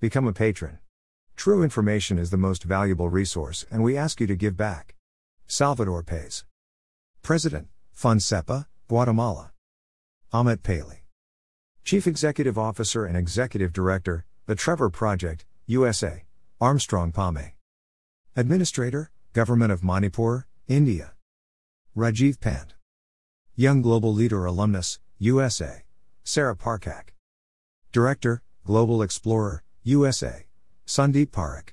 Become a patron. True information is the most valuable resource, and we ask you to give back. Salvador Paiz. President, Funcepa, Guatemala. Amit Paley. Chief Executive Officer and Executive Director, The Trevor Project, USA. Armstrong Pame. Administrator, Government of Manipur, India. Rajiv Pant. Young Global Leader Alumnus, USA. Sarah Parcak. Director, GlobalXplorer, USA. Sandeep Parekh.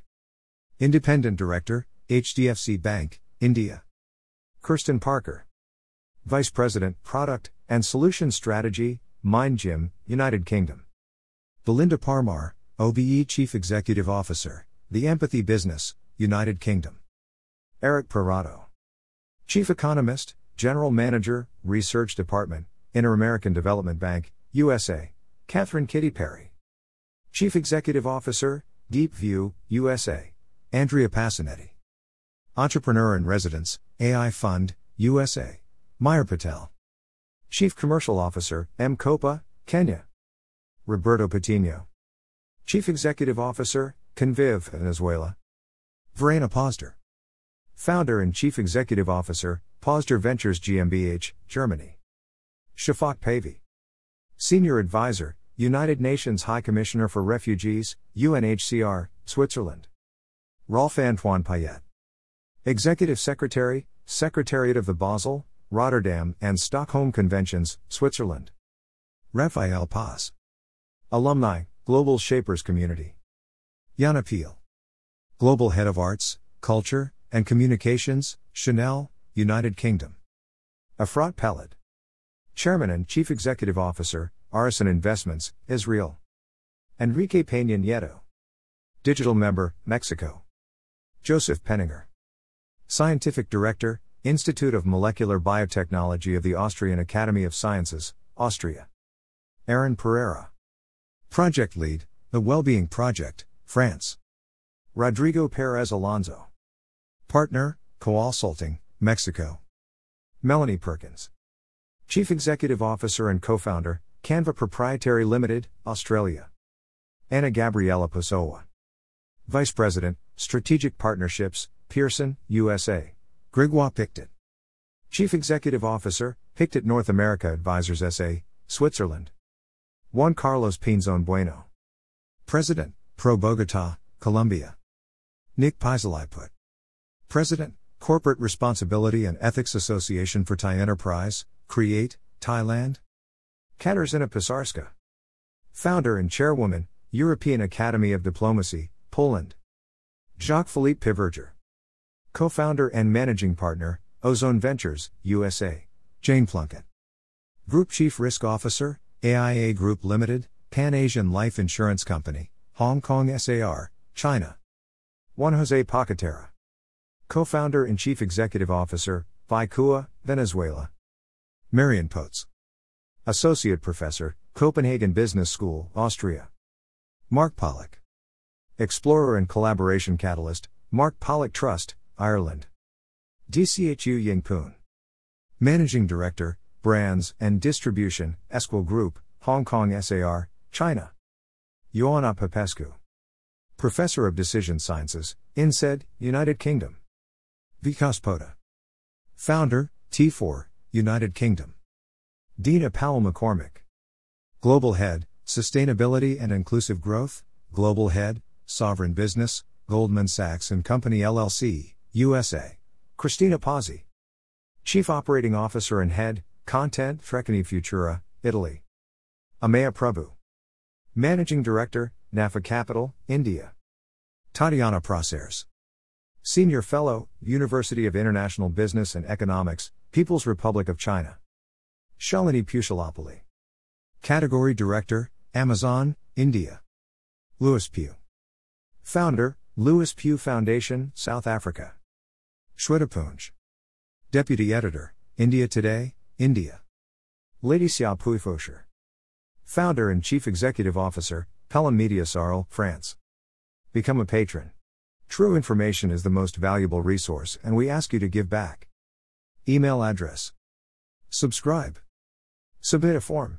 Independent Director, HDFC Bank, India. Kirsten Parker. Vice President, Product and Solution Strategy, MindGym, United Kingdom. Belinda Parmar, OBE Chief Executive Officer, The Empathy Business, United Kingdom. Eric Parrado. Chief Economist, General Manager, Research Department, Inter American Development Bank, USA, Catherine Kitty Perry. Chief Executive Officer, DeepView, USA, Andrea Pasinetti. Entrepreneur in Residence, AI Fund, USA, Mayur Patel. Chief Commercial Officer, M-KOPA, Kenya. Roberto Patino. Chief Executive Officer, Conviv, Venezuela. Verena Pausder. Founder and Chief Executive Officer, Pausder Ventures GmbH, Germany. Shafak Pavey. Senior Advisor, United Nations High Commissioner for Refugees, UNHCR, Switzerland. Rolf Antoine Payet. Executive Secretary, Secretariat of the Basel, Rotterdam, and Stockholm Conventions, Switzerland. Raphael Paz. Alumni, Global Shapers Community. Yana Peel. Global Head of Arts, Culture, and Communications, Chanel, United Kingdom. Efrat Peled. Chairman and Chief Executive Officer, Arison Investments, Israel. Enrique Peña Nieto. Digital Member, Mexico. Joseph Penninger. Scientific Director, Institute of Molecular Biotechnology of the Austrian Academy of Sciences, Austria. Aaron Pereira. Project Lead, The Wellbeing Project, France. Rodrigo Perez Alonso. Partner, Coalsulting, Mexico. Melanie Perkins. Chief Executive Officer and Co founder, Canva Proprietary Limited, Australia. Anna Gabriela Pessoa. Vice President, Strategic Partnerships, Pearson, USA. Grégoire Pictet. Chief Executive Officer, Pictet North America Advisors SA, Switzerland. Juan Carlos Pinzon Bueno. President, Pro Bogota, Colombia. Nick Paisaliput. President, Corporate Responsibility and Ethics Association for Thai Enterprise, Create, Thailand. Katarzyna Pisarska. Founder and Chairwoman, European Academy of Diplomacy, Poland. Jacques Philippe Piverger. Co founder and managing partner, Ozone Ventures, USA. Jane Plunkett. Group Chief Risk Officer, AIA Group Limited, Pan Asian Life Insurance Company, Hong Kong SAR, China. Juan Jose Pocaterra. Co founder and Chief Executive Officer, Vikua, Venezuela. Marion Potts. Associate Professor, Copenhagen Business School, Austria. Mark Pollock. Explorer and Collaboration Catalyst, Mark Pollock Trust, Ireland. DCHU Yingpoon. Managing Director, Brands and Distribution, Esquel Group, Hong Kong SAR, China. Ioana Popescu. Professor of Decision Sciences, INSEAD, United Kingdom. Vikas Pota. Founder, T4, United Kingdom. Dina Powell McCormick. Global Head, Sustainability and Inclusive Growth, Global Head, Sovereign Business, Goldman Sachs and Company LLC, USA. Cristina Pozzi. Chief Operating Officer and Head, Content, Treccani Futura, Italy. Ameya Prabhu. Managing Director, NAFA Capital, India. Tatiana Prazeres. Senior Fellow, University of International Business and Economics, People's Republic of China. Shalini Puchalapalli. Category Director, Amazon, India. Lewis Pugh. Founder, Lewis Pugh Foundation, South Africa. Shweta Punj. Deputy Editor, India Today, India. Lady Xia Puifosher. Founder and Chief Executive Officer, Pelham Media Sarl, France. Become a patron. True information is the most valuable resource, and we ask you to give back. Email address. Subscribe. Submit a form.